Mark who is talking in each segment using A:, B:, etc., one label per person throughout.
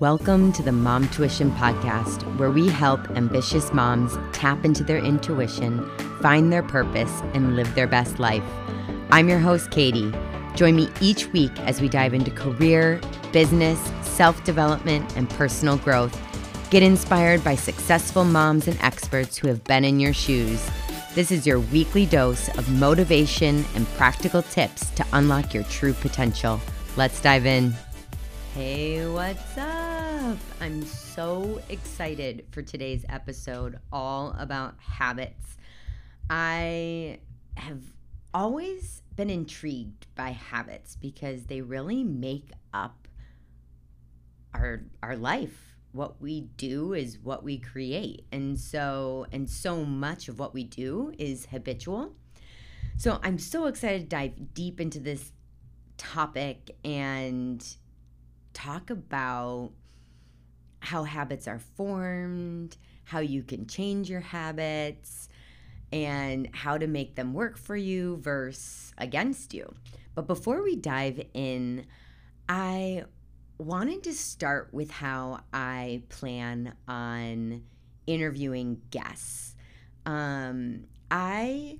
A: Welcome to the Mom Tuition Podcast, where we help ambitious moms tap into their intuition, find their purpose, and live their best life. I'm your host, Katie. Join me each week as we dive into career, business, self development, and personal growth. Get inspired by successful moms and experts who have been in your shoes. This is your weekly dose of motivation and practical tips to unlock your true potential. Let's dive in. Hey, what's up? I'm so excited for today's episode, all about habits. I have always been intrigued by habits because they really make up our our life. What we do is what we create. And so and so much of what we do is habitual. So I'm so excited to dive deep into this topic and talk about how habits are formed, how you can change your habits, and how to make them work for you versus against you. But before we dive in, I wanted to start with how I plan on interviewing guests. Um, I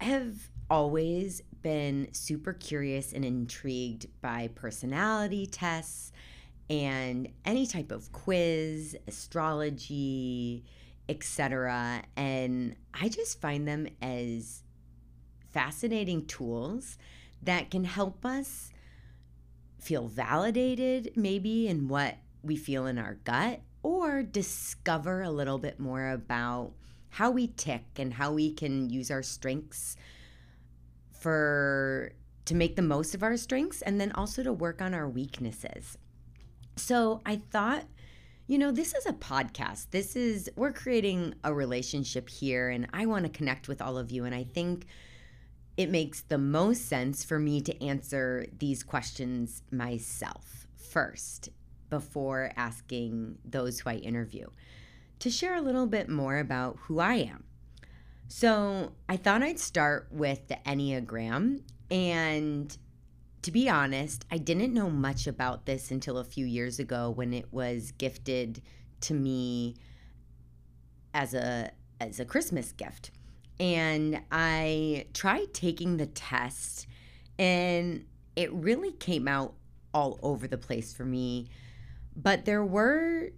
A: have always been super curious and intrigued by personality tests and any type of quiz, astrology, etc. And I just find them as fascinating tools that can help us feel validated maybe in what we feel in our gut or discover a little bit more about how we tick and how we can use our strengths for to make the most of our strengths and then also to work on our weaknesses. So I thought, you know, this is a podcast. This is, we're creating a relationship here, and I want to connect with all of you. And I think it makes the most sense for me to answer these questions myself first before asking those who I interview to share a little bit more about who I am. So I thought I'd start with the Enneagram. And to be honest, I didn't know much about this until a few years ago when it was gifted to me as a as a Christmas gift. And I tried taking the test and it really came out all over the place for me. But there were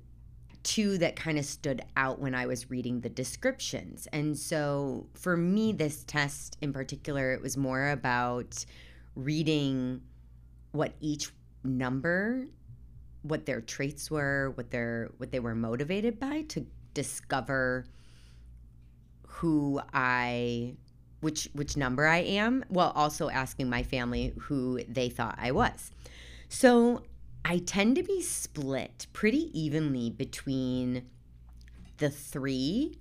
A: two that kind of stood out when I was reading the descriptions. And so for me, this test in particular, it was more about reading what each number what their traits were what their what they were motivated by to discover who i which which number i am while also asking my family who they thought i was so I tend to be split pretty evenly between the three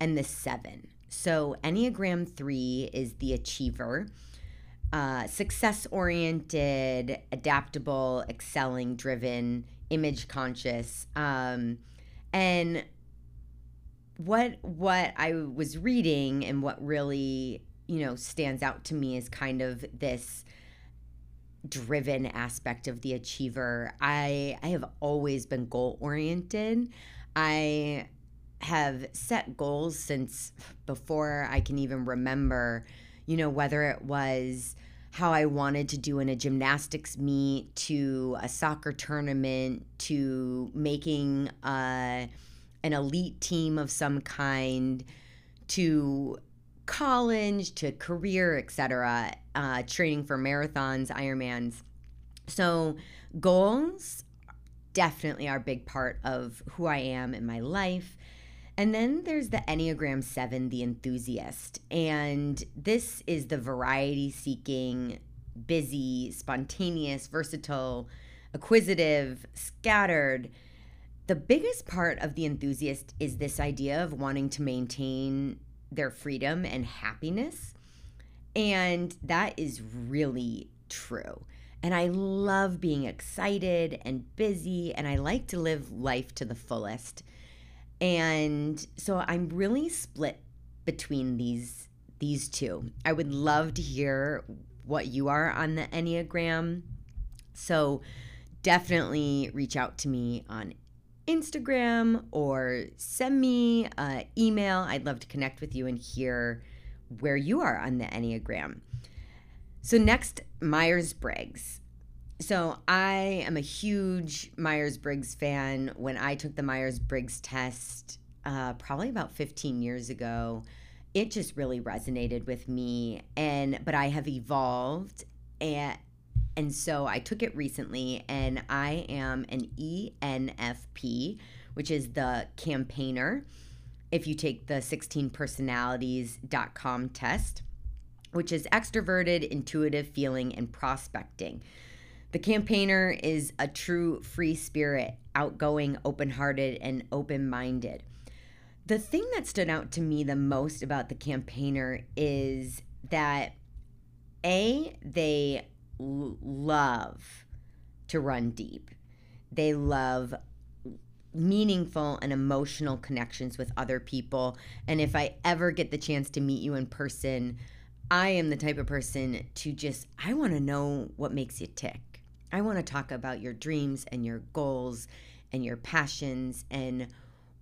A: and the seven. So, Enneagram three is the achiever, uh, success oriented, adaptable, excelling, driven, image conscious. Um, and what what I was reading and what really you know stands out to me is kind of this driven aspect of the achiever. I I have always been goal oriented. I have set goals since before I can even remember, you know, whether it was how I wanted to do in a gymnastics meet to a soccer tournament to making uh, an elite team of some kind to college to career, etc., uh, training for marathons, Ironmans. So, goals definitely are a big part of who I am in my life. And then there's the Enneagram 7, the enthusiast. And this is the variety seeking, busy, spontaneous, versatile, acquisitive, scattered. The biggest part of the enthusiast is this idea of wanting to maintain their freedom and happiness. And that is really true. And I love being excited and busy, and I like to live life to the fullest. And so I'm really split between these these two. I would love to hear what you are on the Enneagram. So definitely reach out to me on Instagram or send me an email. I'd love to connect with you and hear where you are on the Enneagram. So, next, Myers Briggs. So, I am a huge Myers Briggs fan. When I took the Myers Briggs test, uh, probably about 15 years ago, it just really resonated with me. And, but I have evolved and and so I took it recently, and I am an ENFP, which is the campaigner. If you take the 16personalities.com test, which is extroverted, intuitive feeling, and prospecting. The campaigner is a true free spirit, outgoing, open hearted, and open minded. The thing that stood out to me the most about the campaigner is that A, they love to run deep. They love meaningful and emotional connections with other people. And if I ever get the chance to meet you in person, I am the type of person to just, I want to know what makes you tick. I want to talk about your dreams and your goals and your passions and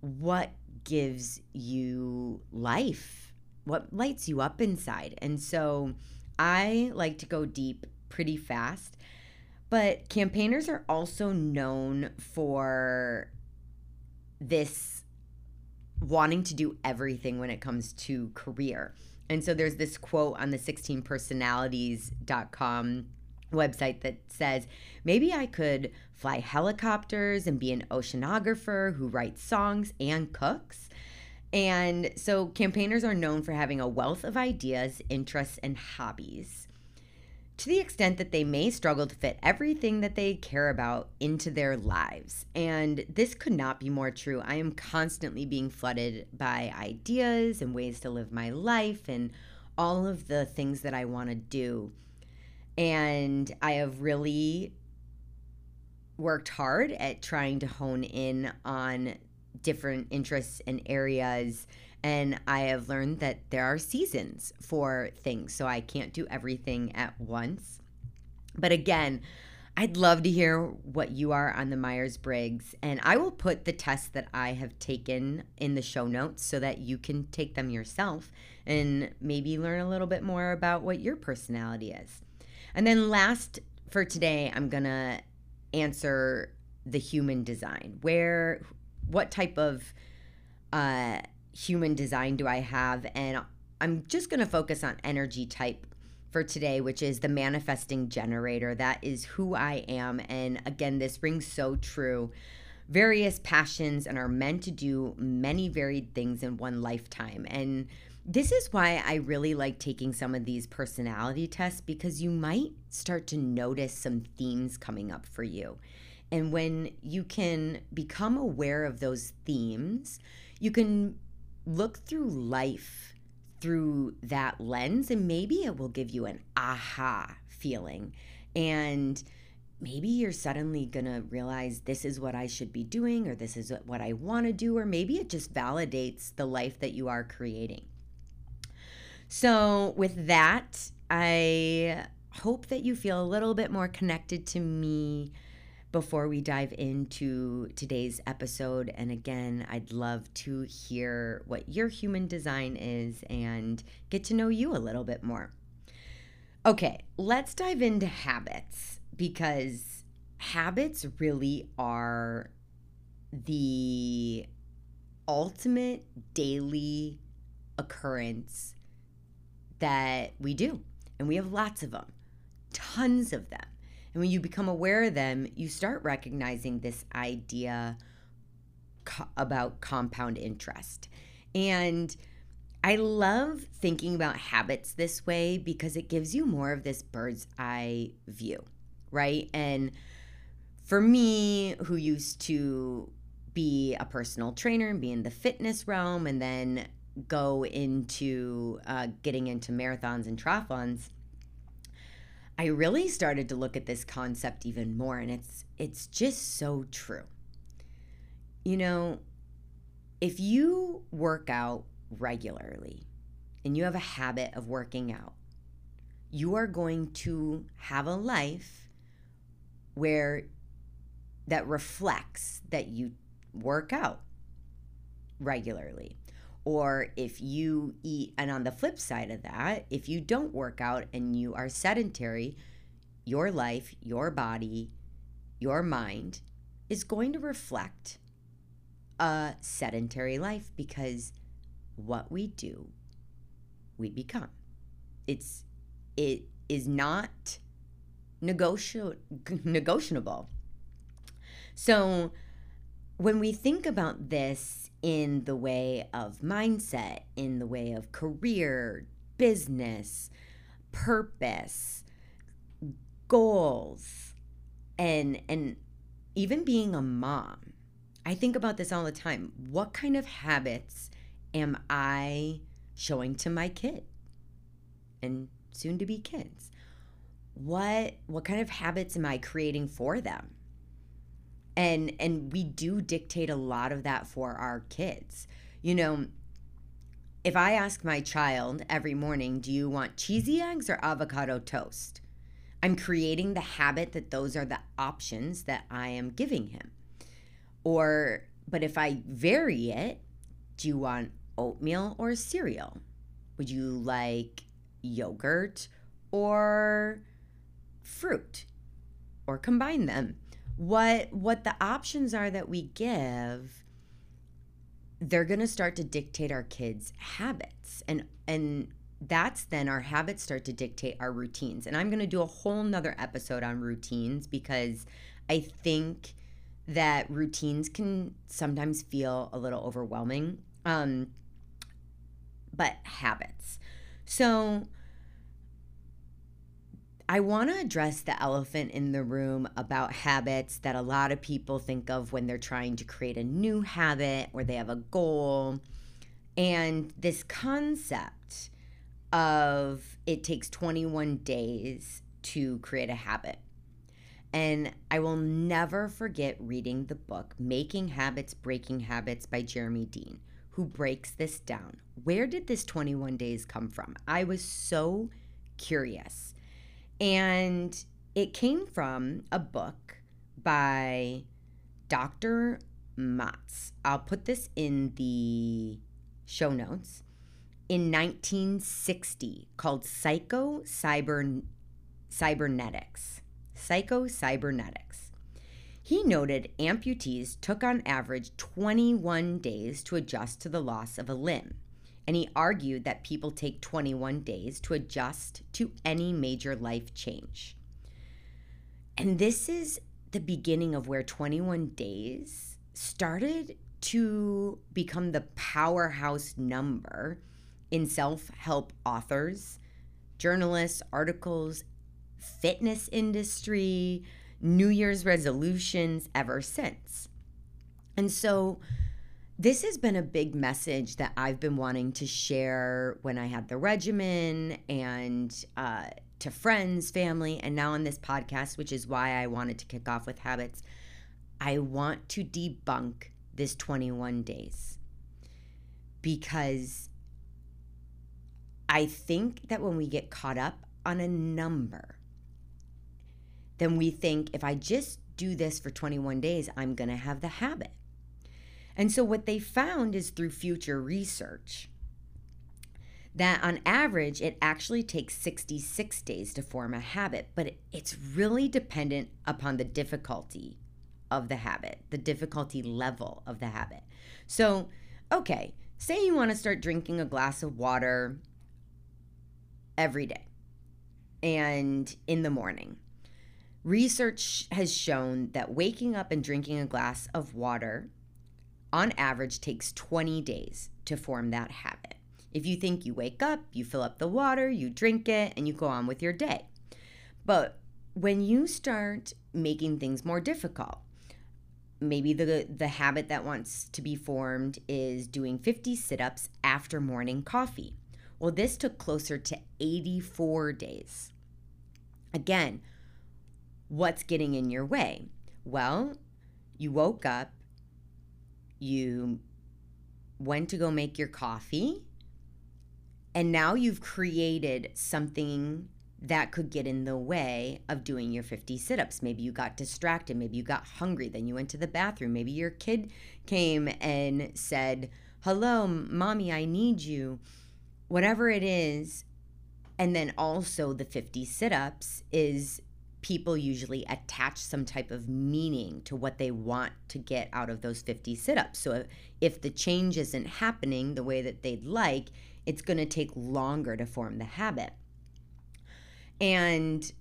A: what gives you life, what lights you up inside. And so I like to go deep pretty fast. But campaigners are also known for this wanting to do everything when it comes to career. And so there's this quote on the 16personalities.com website that says, maybe I could fly helicopters and be an oceanographer who writes songs and cooks. And so campaigners are known for having a wealth of ideas, interests, and hobbies to the extent that they may struggle to fit everything that they care about into their lives. And this could not be more true. I am constantly being flooded by ideas and ways to live my life and all of the things that I want to do. And I have really worked hard at trying to hone in on different interests and areas and I have learned that there are seasons for things, so I can't do everything at once. But again, I'd love to hear what you are on the Myers Briggs, and I will put the tests that I have taken in the show notes so that you can take them yourself and maybe learn a little bit more about what your personality is. And then, last for today, I'm gonna answer the human design. Where, what type of uh, human design do I have? And I'm just going to focus on energy type for today, which is the manifesting generator. That is who I am. And again, this rings so true. Various passions and are meant to do many varied things in one lifetime. And this is why I really like taking some of these personality tests because you might start to notice some themes coming up for you. And when you can become aware of those themes, you can look through life through that lens and maybe it will give you an aha feeling and maybe you're suddenly going to realize this is what I should be doing or this is what I want to do or maybe it just validates the life that you are creating. So with that, I hope that you feel a little bit more connected to me before we dive into today's episode. And again, I'd love to hear what your human design is and get to know you a little bit more. Okay, let's dive into habits because habits really are the ultimate daily occurrence that we do. And we have lots of them, tons of them. And when you become aware of them, you start recognizing this idea co- about compound interest. And I love thinking about habits this way because it gives you more of this bird's eye view, right? And for me, who used to be a personal trainer and be in the fitness realm and then go into uh, getting into marathons and triathlons, I really started to look at this concept even more and it's it's just so true. You know, if you work out regularly and you have a habit of working out, you are going to have a life where that reflects that you work out regularly. Or if you eat, and on the flip side of that, if you don't work out and you are sedentary, your life, your body, your mind is going to reflect a sedentary life because what we do, we become. It's it is not negoti- negotiable. So when we think about this in the way of mindset, in the way of career, business, purpose, goals, and and even being a mom, I think about this all the time. What kind of habits am I showing to my kid and soon to be kids? What what kind of habits am I creating for them? And and we do dictate a lot of that for our kids. You know, if I ask my child every morning, "Do you want cheesy eggs or avocado toast?" I'm creating the habit that those are the options that I am giving him. Or, but if I vary it, do you want oatmeal or cereal? Would you like yogurt or fruit? Or combine them? What what the options are that we give they're going to start to dictate our kids habits and and that's then our habits start to dictate our routines and i'm going to do a whole nother episode on routines because i think that routines can sometimes feel a little overwhelming. Um, but habits. So I want to address the elephant in the room about habits that a lot of people think of when they're trying to create a new habit or they have a goal. And this concept of it takes 21 days to create a habit. And I will never forget reading the book Making Habits, Breaking Habits by Jeremy Dean, who breaks this down. Where did this 21 days come from? I was so curious. And it came from a book by Dr. Maltz. I'll put this in the show notes. In 1960, called Psycho Cyber Cybernetics psychocybernetics. He noted amputees took on average 21 days to adjust to the loss of a limb, and he argued that people take 21 days to adjust to any major life change. And this is the beginning of where 21 days started to become the powerhouse number in self help authors, journalists, articles, fitness industry, New Year's resolutions ever since. And so, this has been a big message that I've been wanting to share when I had the regimen and uh, to friends, family, and now on this podcast, which is why I wanted to kick off with habits. I want to debunk this 21 days because I think that when we get caught up on a number, then we think if I just do this for 21 days, I'm going to have the habit. And so, what they found is through future research that on average, it actually takes 66 days to form a habit, but it's really dependent upon the difficulty of the habit, the difficulty level of the habit. So, okay, say you want to start drinking a glass of water every day and in the morning. Research has shown that waking up and drinking a glass of water on average takes 20 days to form that habit. If you think you wake up, you fill up the water, you drink it, and you go on with your day. But when you start making things more difficult, maybe the the habit that wants to be formed is doing 50 sit-ups after morning coffee. Well, this took closer to 84 days. Again, what's getting in your way? Well, you woke up, you went to go make your coffee, and now you've created something that could get in the way of doing your 50 sit ups. Maybe you got distracted. Maybe you got hungry. Then you went to the bathroom. Maybe your kid came and said, Hello, mommy, I need you. Whatever it is. And then also the 50 sit ups is people usually attach some type of meaning to what they want to get out of those 50 sit ups. So if the change isn't happening the way that they'd like, it's going to take longer to form the habit. And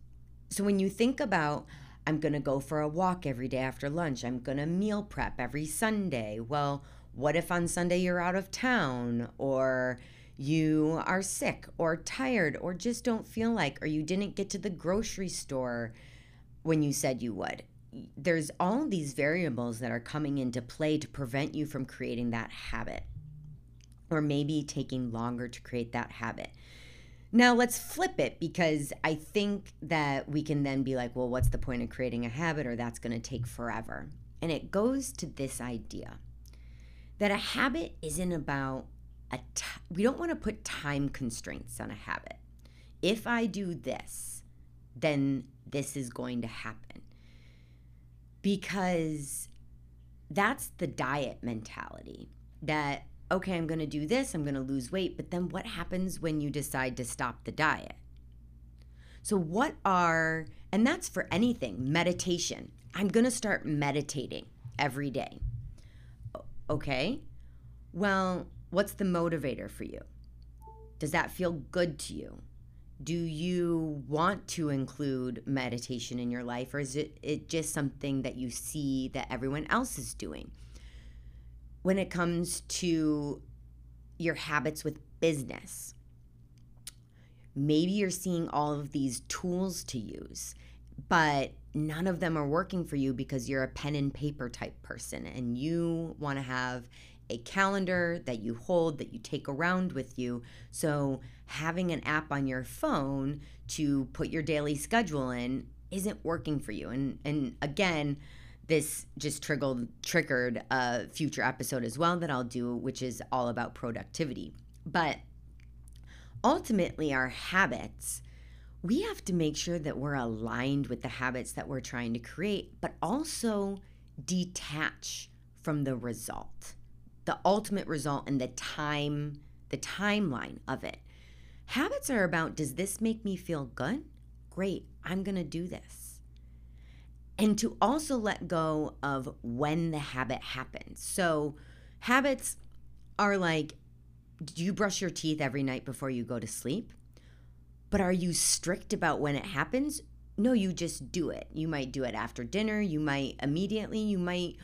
A: so when you think about, I'm going to go for a walk every day after lunch, I'm going to meal prep every Sunday. Well, what if on Sunday you're out of town or you are sick or tired or just don't feel like, or you didn't get to the grocery store when you said you would. There's all these variables that are coming into play to prevent you from creating that habit, or maybe taking longer to create that habit. Now, let's flip it because I think that we can then be like, well, what's the point of creating a habit, or that's going to take forever? And it goes to this idea that a habit isn't about we don't want to put time constraints on a habit. If I do this, then this is going to happen. Because that's the diet mentality that okay, I'm going to do this, I'm going to lose weight, but then what happens when you decide to stop the diet? So, what are, and that's for anything, meditation. I'm going to start meditating every day. Okay. Well, What's the motivator for you? Does that feel good to you? Do you want to include meditation in your life, or is it, it just something that you see that everyone else is doing? When it comes to your habits with business, maybe you're seeing all of these tools to use, but none of them are working for you because you're a pen and paper type person and you want to have a calendar that you hold that you take around with you. So, having an app on your phone to put your daily schedule in isn't working for you. And and again, this just triggered triggered a future episode as well that I'll do, which is all about productivity. But ultimately, our habits, we have to make sure that we're aligned with the habits that we're trying to create, but also detach from the result the ultimate result and the time the timeline of it. Habits are about does this make me feel good? Great i'm going to do this. And to also let go of when the habit happens. So habits are like do you brush your teeth every night before you go to sleep? But are you strict about when it happens? No you just do it. You might do it after dinner you might immediately you might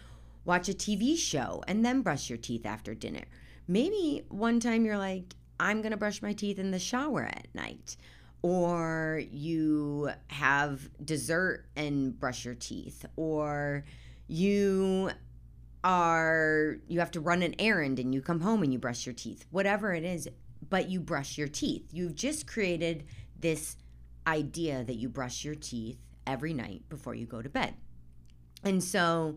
A: watch a TV show, and then brush your teeth after dinner. Maybe one time you're like, I'm going to brush my teeth in the shower at night. Or you have dessert and brush your teeth. Or you are you have to run an errand and you come home and you brush your teeth. Whatever it is, but you brush your teeth. You've just created this idea that you brush your teeth every night before you go to bed. And so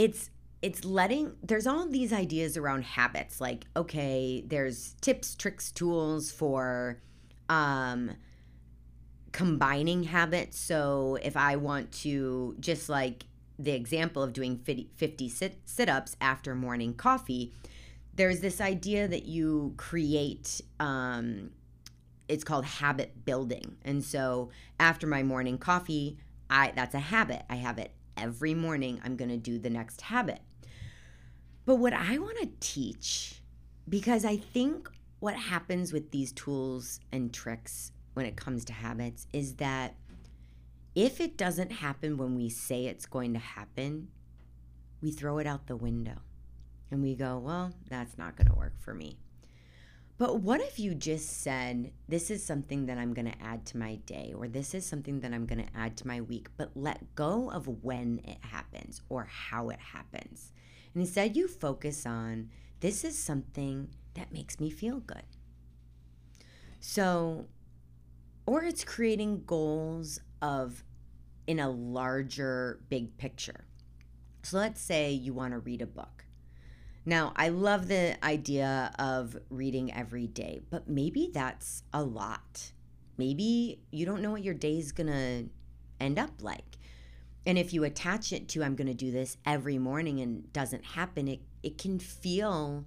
A: it's it's letting there's all these ideas around habits like okay there's tips tricks tools for um combining habits. So if i want to just like the example of doing 50 sit, sit-ups after morning coffee there's this idea that you create um it's called habit building. And so after my morning coffee i that's a habit. I have it every morning I'm going to do the next habit. But what I want to teach, because I think what happens with these tools and tricks when it comes to habits is that if it doesn't happen when we say it's going to happen, we throw it out the window and we go, well, that's not going to work for me. But what if you just said, This is something that I'm going to add to my day, or this is something that I'm going to add to my week, but let go of when it happens or how it happens. And instead, you focus on, This is something that makes me feel good. So, or it's creating goals of in a larger big picture. So let's say you want to read a book. Now, I love the idea of reading every day, but maybe that's a lot. maybe you don't know what your day is going to end up like. And if you attach it to I'm to do this every morning and doesn't happen, it it can feel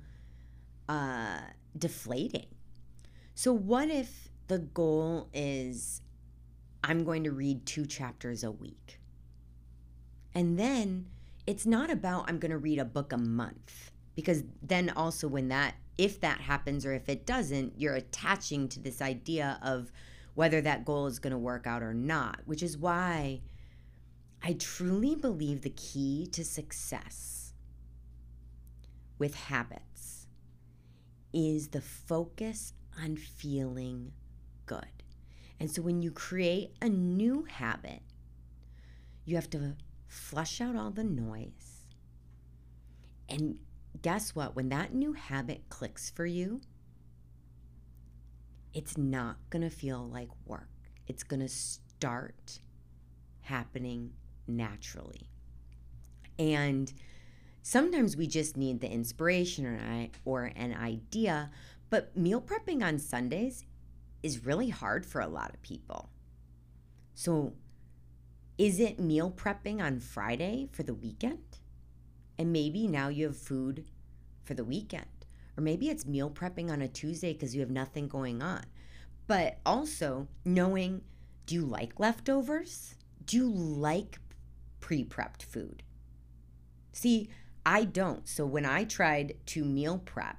A: uh deflating. So what if the goal is I'm going to read 2 chapters a week? And then it's not about I'm going to read a book a month because then also when that if that happens or if it doesn't, you're attaching to this idea of whether that goal is going to work out or not, which is why I truly believe the key to success with habits is the focus on feeling good. And so when you create a new habit, you have to flush out all the noise. And guess what? When that new habit clicks for you, it's not going to feel like work. It's going to start happening naturally. And sometimes we just need the inspiration or, or an idea, but meal prepping on Sundays is really hard for a lot of people. So, is it meal prepping on Friday for the weekend? And maybe now you have food for the weekend. Or maybe it's meal prepping on a Tuesday because you have nothing going on. But also knowing do you like leftovers? Do you like pre prepped food? See, I don't. So when I tried to meal prep,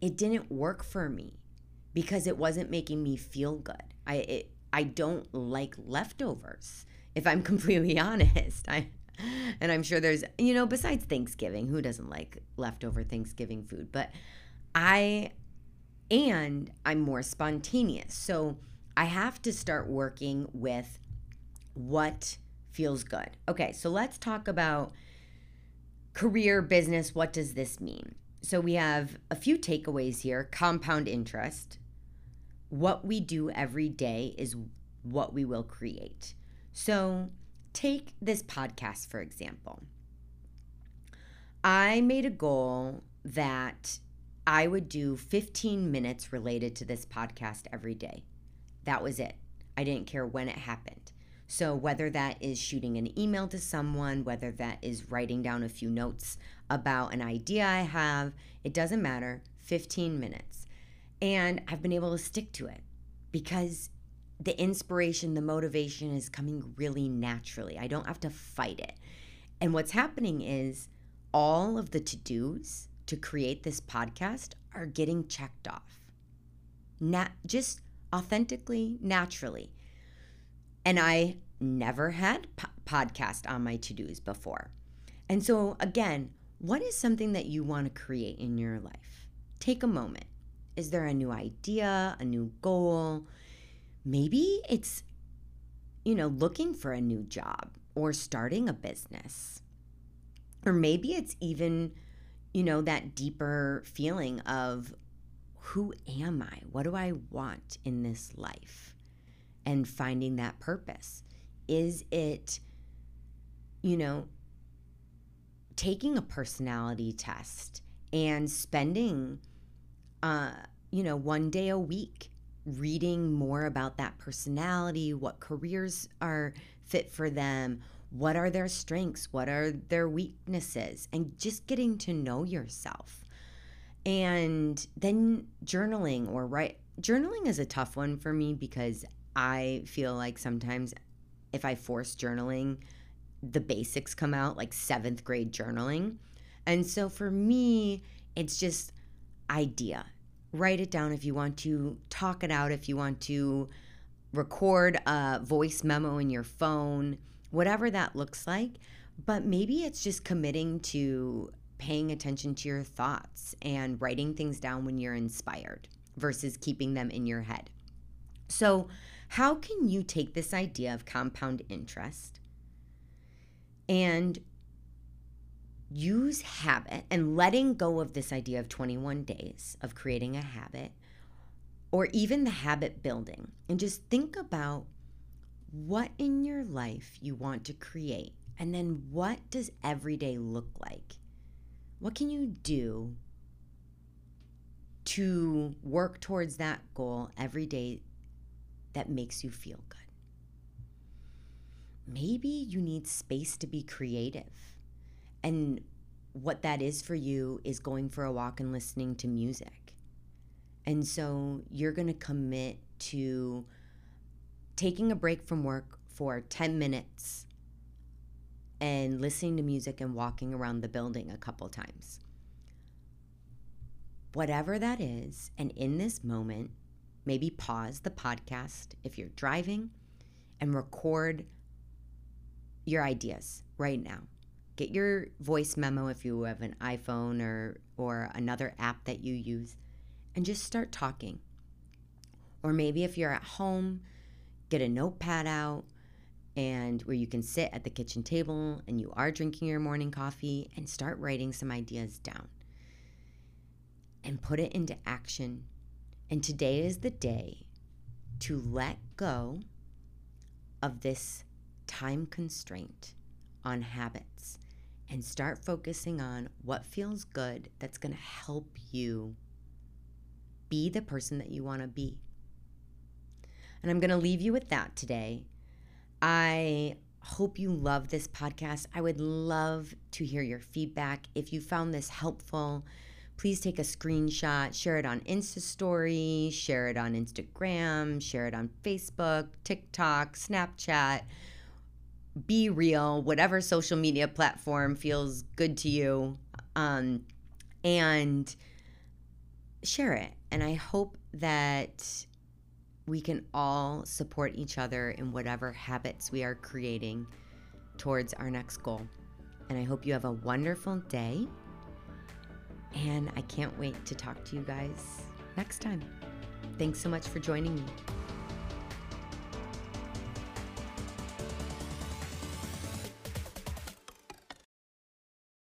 A: it didn't work for me because it wasn't making me feel good. I it, I don't like leftovers. If I'm completely honest, I and I'm sure there's you know besides Thanksgiving, who doesn't like leftover Thanksgiving food? But I and I'm more spontaneous. So I have to start working with what feels good. Okay, so let's talk about career business. What does this mean? So we have a few takeaways here compound interest. What we do every day is what we will create. So take this podcast, for example. I made a goal that I would do 15 minutes related to this podcast every day. That was it. I didn't care when it happened. So, whether that is shooting an email to someone, whether that is writing down a few notes about an idea I have, it doesn't matter. 15 minutes. And I've been able to stick to it because the inspiration, the motivation is coming really naturally. I don't have to fight it. And what's happening is all of the to dos to create this podcast are getting checked off. Not just authentically, naturally. And I never had po- podcast on my to-dos before. And so again, what is something that you want to create in your life? Take a moment. Is there a new idea, a new goal? Maybe it's you know, looking for a new job or starting a business. Or maybe it's even you know, that deeper feeling of who am I? What do I want in this life? And finding that purpose. Is it, you know, taking a personality test and spending, uh, you know, one day a week reading more about that personality, what careers are fit for them, what are their strengths? What are their weaknesses? And just getting to know yourself. And then journaling or write. Journaling is a tough one for me because I feel like sometimes if I force journaling, the basics come out like seventh grade journaling. And so for me, it's just idea. Write it down if you want to, talk it out if you want to, record a voice memo in your phone whatever that looks like. But maybe it's just committing to paying attention to your thoughts and writing things down when you're inspired versus keeping them in your head. So, how can you take this idea of compound interest and use habit and letting go of this idea of 21 days of creating a habit or even the habit building and just think about what in your life you want to create, and then what does every day look like? What can you do to work towards that goal every day that makes you feel good. Maybe you need space to be creative. And what that is for you is going for a walk and listening to music. And so you're going to commit to taking a break from work for 10 minutes and listening to music and walking around the building a couple times. Whatever that is, and in this moment, maybe pause the podcast if you're driving and record your ideas right now. Get your voice memo if you have an iPhone or, or another app that you use and just start talking. Or maybe if you're at home, get a notepad out and where you can sit at the kitchen table and you are drinking your morning coffee and start writing some ideas down and put it into action. And today is the day to let go of this time constraint on habits and start focusing on what feels good that's going to help you be the person that you want to be. And I'm going to leave you with that today. I hope you love this podcast. I would love to hear your feedback. If you found this helpful, please take a screenshot, share it on Insta Story, share it on Instagram, share it on Facebook, TikTok, Snapchat BeReal, whatever social media platform feels good to you, um, and share it. And I hope that we can all support each other in whatever habits we are creating towards our next goal. And I hope you have a wonderful day. And I can't wait to talk to you guys next time. Thanks so much for joining me.